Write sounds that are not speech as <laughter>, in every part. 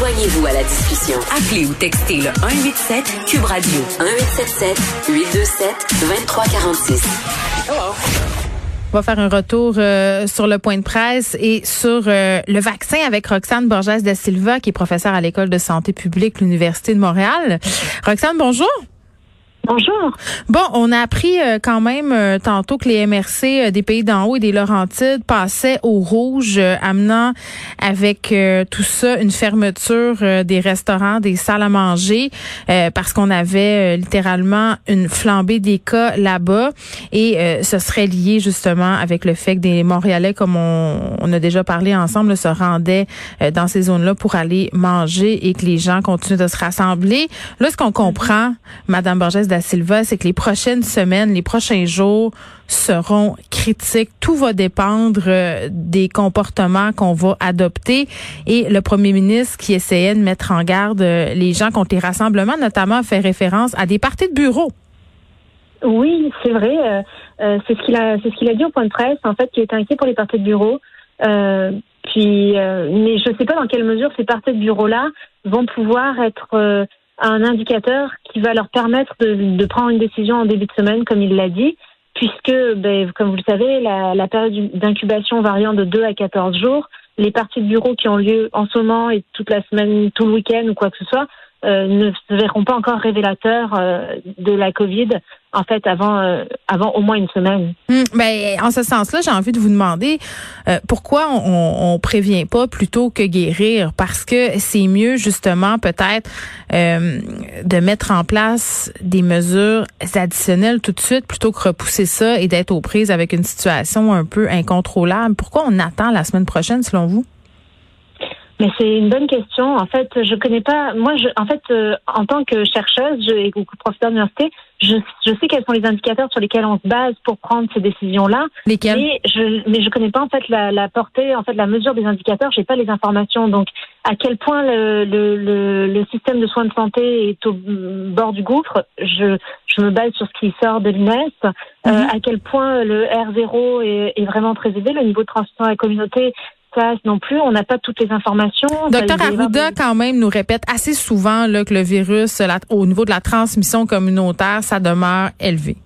Joignez-vous à la discussion. Appelez ou textez le 187 Cube Radio 1877 827 2346. On va faire un retour euh, sur le point de presse et sur euh, le vaccin avec Roxane Borges da Silva, qui est professeure à l'École de santé publique de l'Université de Montréal. Roxane, bonjour. Bonjour. Bon, on a appris euh, quand même euh, tantôt que les MRC euh, des pays d'en haut et des Laurentides passaient au rouge, amenant avec tout ça une fermeture des restaurants, des salles à manger, parce qu'on avait littéralement une flambée des cas là-bas. Et ce serait lié justement avec le fait que des Montréalais, comme on, on a déjà parlé ensemble, se rendaient dans ces zones-là pour aller manger et que les gens continuent de se rassembler. Là, ce qu'on comprend, Madame Borges Silva, c'est que les prochaines semaines, les prochains jours seront critiques. Tout va dépendre euh, des comportements qu'on va adopter. Et le premier ministre qui essayait de mettre en garde euh, les gens contre les rassemblements, notamment fait référence à des parties de bureau. Oui, c'est vrai. Euh, c'est ce qu'il a, c'est ce qu'il a dit au point de presse. En fait, qu'il était inquiet pour les parties de bureau. puis, mais je ne sais pas dans quelle mesure ces parties de bureau-là vont pouvoir être un indicateur qui va leur permettre de, prendre une décision en début de semaine, comme il l'a dit, puisque, ben, comme vous le savez, la, période d'incubation variant de 2 à 14 jours, les parties de bureau qui ont lieu en ce moment et toute la semaine, tout le week-end ou quoi que ce soit, euh, ne se verront pas encore révélateurs euh, de la Covid en fait avant euh, avant au moins une semaine. Hum, ben, en ce sens-là, j'ai envie de vous demander pourquoi on, on, prévient pas plutôt que guérir? Parce que c'est mieux justement peut-être de mettre en place des mesures additionnelles tout de suite plutôt que repousser ça et d'être aux prises avec une situation un peu incontrôlable. Pourquoi on attend la semaine prochaine selon vous? Mais c'est une bonne question. En fait, je connais pas. Moi, je, en fait, euh, en tant que chercheuse je, et professeur d'université, je, je sais quels sont les indicateurs sur lesquels on se base pour prendre ces décisions-là. Lesquels? Mais je, mais je connais pas en fait la, la portée, en fait, la mesure des indicateurs. J'ai pas les informations. Donc, à quel point le, le, le, le, système de soins de santé est au bord du gouffre, je, je me base sur ce qui sort de l'INES. Euh, mhm. à quel point le R0 est, est vraiment très élevé, le niveau de transmission à la communauté non plus. On n'a pas toutes les informations. Docteur Arruda, quand même, nous répète assez souvent là, que le virus, au niveau de la transmission communautaire, ça demeure élevé.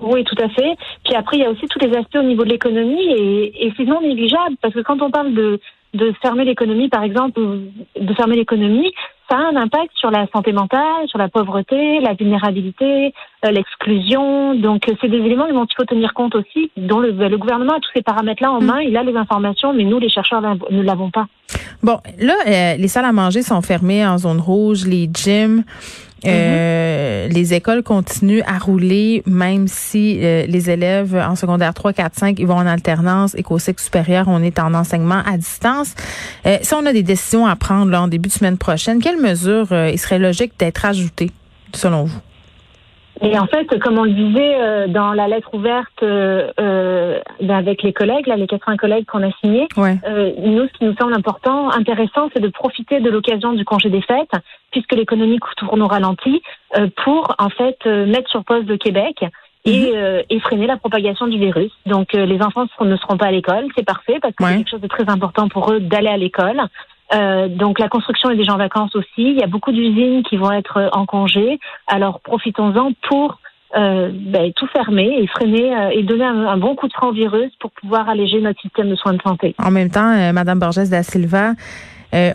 Oui, tout à fait. Puis après, il y a aussi tous les aspects au niveau de l'économie et, et c'est non négligeable parce que quand on parle de, de fermer l'économie, par exemple, de fermer l'économie, ça a un impact sur la santé mentale, sur la pauvreté, la vulnérabilité, euh, l'exclusion. Donc, c'est des éléments dont il faut tenir compte aussi, dont le, le gouvernement a tous ces paramètres-là en mm. main. Il a les informations, mais nous, les chercheurs, ne l'avons pas. Bon, là, euh, les salles à manger sont fermées en zone rouge, les gyms. Euh. Les écoles continuent à rouler, même si les élèves en secondaire 3, 4, 5, ils vont en alternance et qu'au cycle supérieur, on est en enseignement à distance. si on a des décisions à prendre là, en début de semaine prochaine, quelles mesures il serait logique d'être ajoutées, selon vous? Et en fait, comme on le disait euh, dans la lettre ouverte euh, euh avec les collègues, là, les 80 collègues qu'on a signés, euh, nous, ce qui nous semble important, intéressant, c'est de profiter de l'occasion du congé des fêtes, puisque l'économie tourne au ralenti, pour en fait mettre sur pause le Québec et, mhm. et, freiner la propagation du virus. Donc les enfants ne seront pas à l'école, c'est parfait parce que c'est quelque chose de très important pour eux d'aller à l'école. Euh, donc la construction est déjà en vacances aussi. Il y a beaucoup d'usines qui vont être en congé. Alors profitons-en pour euh, ben, tout fermer et freiner euh, et donner un, bon coup de frein virus pour pouvoir alléger notre système de soins de santé. En même temps, euh, Madame Borges da Silva,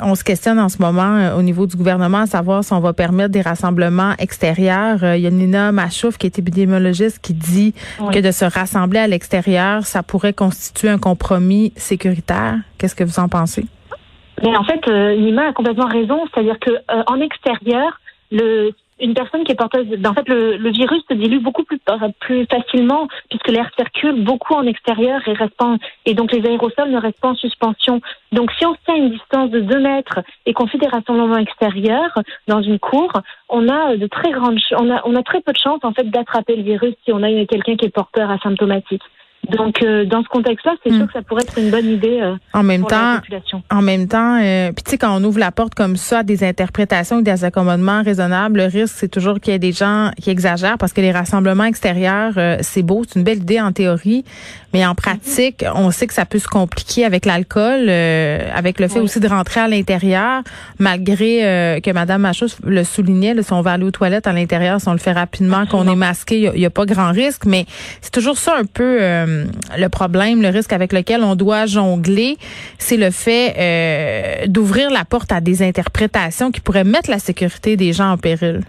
on se questionne en ce moment au niveau du gouvernement à savoir si on va permettre des rassemblements extérieurs. il y a Nina Machouf qui est épidémiologiste qui dit que de se rassembler à l'extérieur, ça pourrait constituer un compromis sécuritaire. Qu'est-ce que vous en pensez? Mais en fait, euh, Nima a complètement raison, c'est-à-dire que euh, en extérieur, le une personne qui est porteuse, en fait, le, le, virus se dilue beaucoup plus, plus facilement puisque l'air circule beaucoup en extérieur et reste et donc les aérosols ne restent pas en suspension. Donc, si on tient à une distance de 2 mètres et qu'on fait des rassemblements extérieurs dans une cour, on a de très grandes, on a, on a très peu de chances en fait d'attraper le virus si on a quelqu'un qui est porteur asymptomatique. Donc, euh, dans ce contexte-là, c'est sûr hmm. que ça pourrait être une bonne idée euh, en même pour temps, la population. En même temps, euh, puis tu sais, quand on ouvre la porte comme ça à des interprétations et des accommodements raisonnables, le risque, c'est toujours qu'il y ait des gens qui exagèrent parce que les rassemblements extérieurs, c'est beau, c'est une belle idée en théorie, mais en pratique, on sait que ça peut se compliquer avec l'alcool, avec le fait aussi de rentrer à l'intérieur, malgré que Madame Machos le soulignait, là, si on va aller aux toilettes à l'intérieur, si on le fait rapidement, qu'on est masqué, il n'y a, pas grand risque, mais c'est toujours ça un peu euh, le problème, le risque avec lequel on doit jongler, c'est le fait euh, d'ouvrir la porte à des interprétations qui pourraient mettre la sécurité des gens en péril.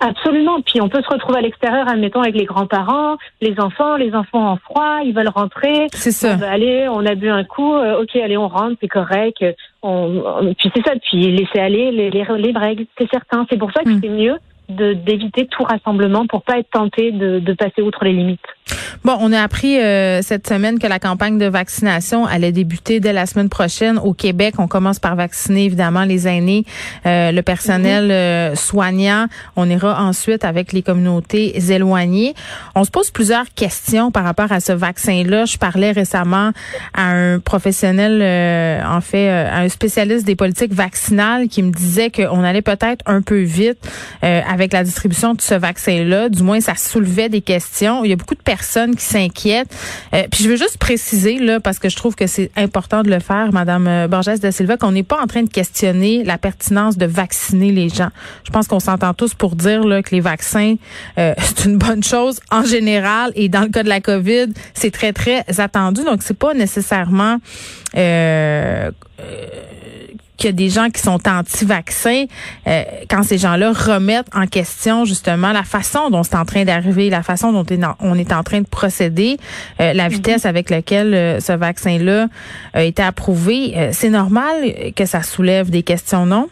Absolument. Puis on peut se retrouver à l'extérieur, admettons, avec les grands-parents, les enfants, les enfants en froid, ils veulent rentrer. C'est ça. On allez, on a bu un coup, euh, ok, allez, on rentre, c'est correct. On, puis c'est ça, puis laisser aller les, les, règles, c'est certain. C'est pour ça que hmm. c'est mieux d'éviter tout rassemblement pour pas être tenté de, de passer outre les limites. Bon, on a appris euh, cette semaine que la campagne de vaccination allait débuter dès la semaine prochaine au Québec. On commence par vacciner évidemment les aînés, euh, le personnel mhm. euh, soignant. On ira ensuite avec les communautés éloignées. On se pose plusieurs questions par rapport à ce vaccin-là. Je parlais récemment à un professionnel, en fait, à un spécialiste des politiques vaccinales qui me disait qu'on allait peut-être un peu vite avec la distribution de ce vaccin-là. Du moins, ça soulevait des questions. Il y a beaucoup de personnes qui s'inquiètent. Euh, puis je veux juste préciser là, parce que je trouve que c'est important de le faire, Madame euh, Borges de Silva, qu'on n'est pas en train de questionner la pertinence de vacciner les gens. Je pense qu'on s'entend tous pour dire là, que les vaccins euh, <laughs> c'est une bonne chose en général et dans le cas de la COVID, c'est très très attendu. Donc c'est pas nécessairement euh, qu'il y a des gens qui sont anti-vaccins, euh, quand ces gens-là remettent en question justement la façon dont c'est en train d'arriver, la façon dont on est en train de procéder, euh, la mhm. vitesse avec laquelle euh, ce vaccin-là a été approuvé, c'est normal que ça soulève des questions, non?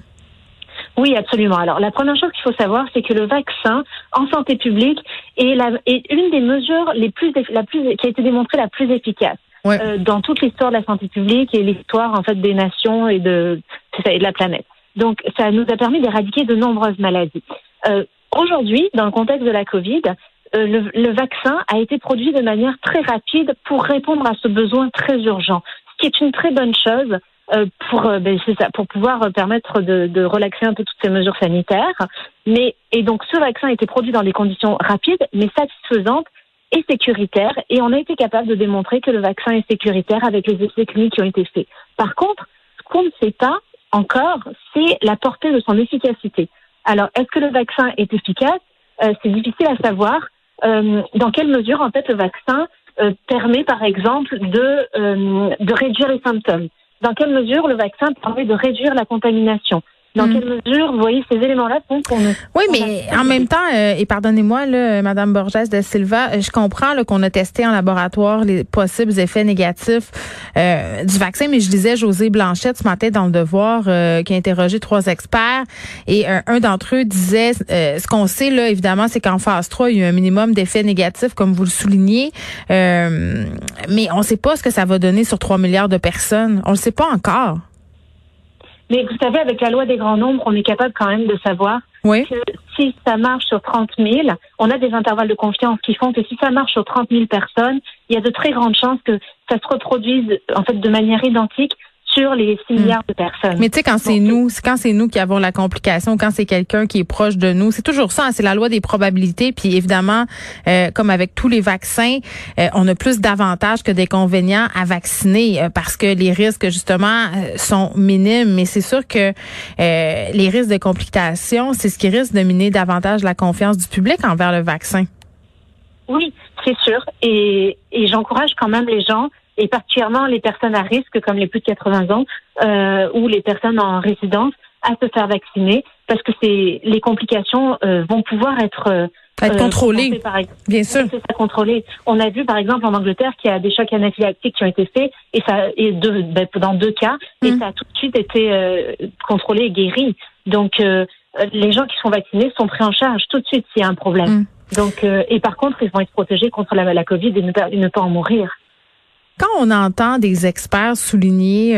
Oui, absolument. Alors, la première chose qu'il faut savoir, c'est que le vaccin en santé publique est, la, est une des mesures les plus, la plus, qui a été démontrée la plus efficace. Euh, dans toute l'histoire de la santé publique et l'histoire en fait des nations et de, et de la planète. Donc, ça nous a permis d'éradiquer de nombreuses maladies. Euh, Aujourd'hui, dans le contexte de la Covid, euh, le, vaccin a été produit de manière très rapide pour répondre à ce besoin très urgent, ce qui est une très bonne chose pour, ben, ça, pour pouvoir permettre de, de, relaxer un peu toutes ces mesures sanitaires. Mais et donc ce vaccin a été produit dans des conditions rapides mais satisfaisantes et sécuritaire et on a été capable de démontrer que le vaccin est sécuritaire avec les essais cliniques qui ont été faits. Par contre, ce qu'on ne sait pas encore, c'est la portée de son efficacité. Alors, est-ce que le vaccin est efficace? Euh, C'est difficile à savoir. Euh, dans quelle mesure, en fait, le vaccin euh, permet, par exemple, de, de réduire les symptômes? Dans quelle mesure le vaccin permet de réduire la contamination? Dans hmm. quelle mesure, vous voyez, ces éléments-là font qu'on... Oui, mais en même temps, euh, et pardonnez-moi, Madame Borges de Silva, euh, je comprends qu'on a testé en laboratoire les possibles effets négatifs euh, du vaccin, mais je disais José Blanchette ce matin dans le Devoir, qui a interrogé trois experts, et un d'entre eux disait, ce qu'on sait, là, évidemment, c'est qu'en phase 3, il y a eu un minimum d'effets négatifs, comme vous le soulignez, mais on ne sait pas ce que ça va donner sur 3 milliards de personnes. On ne le sait pas encore. Mais vous savez, avec la loi des grands nombres, on est capable quand même de savoir que si ça marche sur 30 000, on a des intervalles de confiance qui font que si ça marche sur 30 000 personnes, il y a de très grandes chances que ça se reproduise en fait de manière identique sur les 6 hmm. milliards de personnes. Mais tu sais, quand c'est nous, quand c'est nous qui avons la complication, quand c'est quelqu'un qui est proche de nous, c'est toujours ça, hein, c'est la loi des probabilités. Puis évidemment, euh, comme avec tous les vaccins, euh, on a plus d'avantages que d'inconvénients à vacciner euh, parce que les risques justement sont minimes. Mais c'est sûr que les risques de complications, c'est ce qui risque de miner davantage la confiance du public envers le vaccin. Oui, c'est sûr. Et, et j'encourage quand même les gens et particulièrement les personnes à risque comme les plus de 80 ans euh, ou les personnes en résidence à se faire vacciner parce que c'est les complications euh, vont pouvoir être euh, être contrôlées, bien sûr. C'est ça, contrôlé. On a vu par exemple en Angleterre qu'il y a des chocs anaphylactiques qui ont été faits et ça et deux, ben, dans deux cas et mm. ça a tout de suite été euh, contrôlé et guéri. Donc les gens qui sont vaccinés sont pris en charge tout de suite s'il y a un problème. Mm. Donc, et par contre, ils vont être protégés contre la, la Covid et ne pas, ne pas en mourir. Quand on entend des experts souligner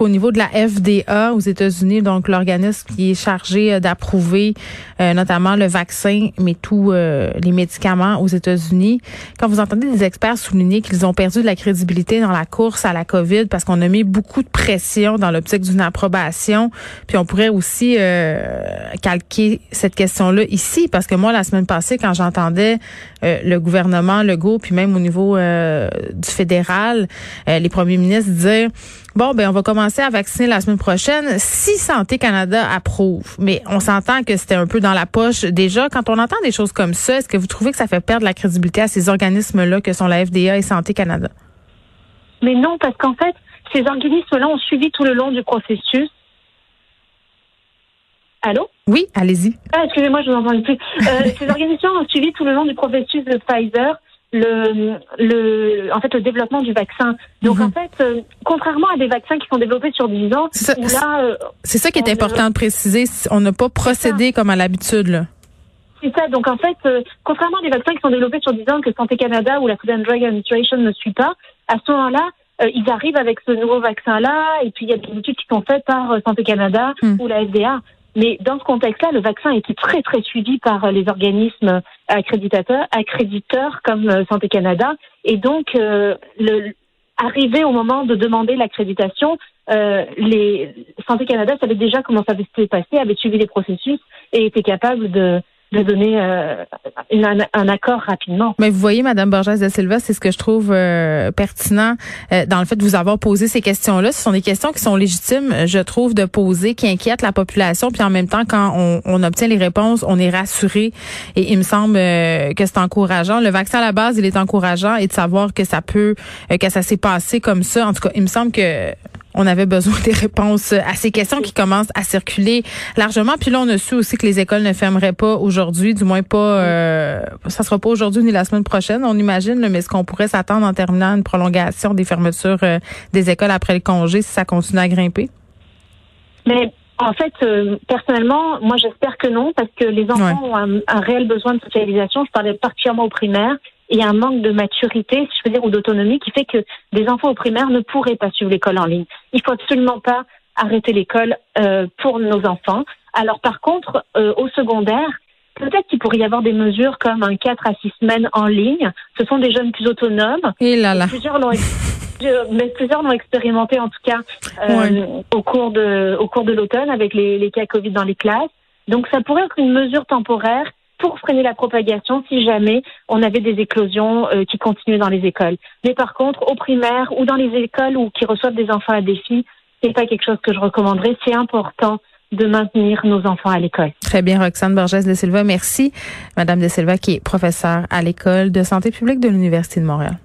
au niveau de la FDA aux États-Unis, donc l'organisme qui est chargé euh, d'approuver euh, notamment le vaccin, mais tous euh, les médicaments aux États-Unis, quand vous entendez des experts souligner qu'ils ont perdu de la crédibilité dans la course à la COVID parce qu'on a mis beaucoup de pression dans l'optique d'une approbation, puis on pourrait aussi calquer cette question-là ici, parce que moi, la semaine passée, quand j'entendais le gouvernement Legault, puis même au niveau du fédéral, les premiers ministres dire Bon, ben on va commencer à vacciner la semaine prochaine si Santé Canada approuve. Mais on s'entend que c'était un peu dans la poche déjà. Quand on entend des choses comme ça, est-ce que vous trouvez que ça fait perdre la crédibilité à ces organismes-là que sont la FDA et Santé Canada? Mais non, parce qu'en fait, ces organismes-là ont suivi tout le long du processus. Allô? Oui, allez-y. Ah, excusez-moi, je vous entends plus. Euh, <laughs> ces organismes ont suivi tout le long du processus de Pfizer le, le, en fait, le développement du vaccin. Donc, mhm. en fait, euh, contrairement à des vaccins qui sont développés sur 10 ans, c'est ça, euh, ça qui est important de préciser. On n'a pas procédé comme à l'habitude, là. C'est ça. Donc, en fait, euh, contrairement à des vaccins qui sont développés sur 10 ans que Santé Canada ou la Food and Drug Administration ne suit pas, à ce moment-là, ils arrivent avec ce nouveau vaccin-là, et puis il y a des études qui sont faites par Santé Canada hmm. ou la FDA. Mais dans ce contexte-là, le vaccin été très très suivi par les organismes accréditateurs, accréditeurs comme euh, Santé Canada, et donc euh, le, arrivé au moment de demander l'accréditation, euh, les Santé Canada savait déjà comment ça s'était passé, avait suivi les processus et était capable de de donner euh, un, accord rapidement. Mais vous voyez, Madame Borges de Silva, c'est ce que je trouve euh, pertinent euh, dans le fait de vous avoir posé ces questions-là. Ce sont des questions qui sont légitimes, je trouve, de poser, qui inquiètent la population. Puis en même temps, quand on, on obtient les réponses, on est rassuré. Et il me semble que c'est encourageant. Le vaccin à la base, il est encourageant et de savoir que ça peut, que ça s'est passé comme ça. En tout cas, il me semble que on avait besoin <laughs> des réponses à ces questions qui commencent à circuler largement. Puis là, on a su aussi que les écoles ne fermeraient pas aujourd'hui, du moins pas, euh, ça sera pas aujourd'hui ni la semaine prochaine, on imagine, mais est-ce qu'on pourrait s'attendre en terminant une prolongation des fermetures euh, des écoles après le congé si ça continue à grimper? Mais en fait, euh, personnellement, moi j'espère que non, parce que les enfants ont un, un, réel besoin de socialisation. Je parlais particulièrement aux primaires il y a un manque de maturité, si je veux dire, ou d'autonomie qui fait que des enfants au primaire ne pourraient pas suivre l'école en ligne. Il faut absolument pas arrêter l'école euh, pour nos enfants. Alors par contre, euh, au secondaire, peut-être qu'il pourrait y avoir des mesures comme un 4 à 6 semaines en ligne. Ce sont des jeunes plus autonomes. Et là là. Plusieurs l'ont mais plusieurs l'ont expérimenté en tout cas euh, au cours de au cours de l'automne avec les, les cas Covid dans les classes. Donc ça pourrait être une mesure temporaire pour freiner la propagation si jamais on avait des éclosions euh, qui continuaient dans les écoles. Mais par contre, au primaire ou dans les écoles où qui reçoivent des enfants à défi, c'est pas quelque chose que je recommanderais. C'est important de maintenir nos enfants à l'école. Très bien, Roxane Borges de Silva. Merci, Madame de Silva, qui est professeure à l'école de santé publique de l'Université de Montréal.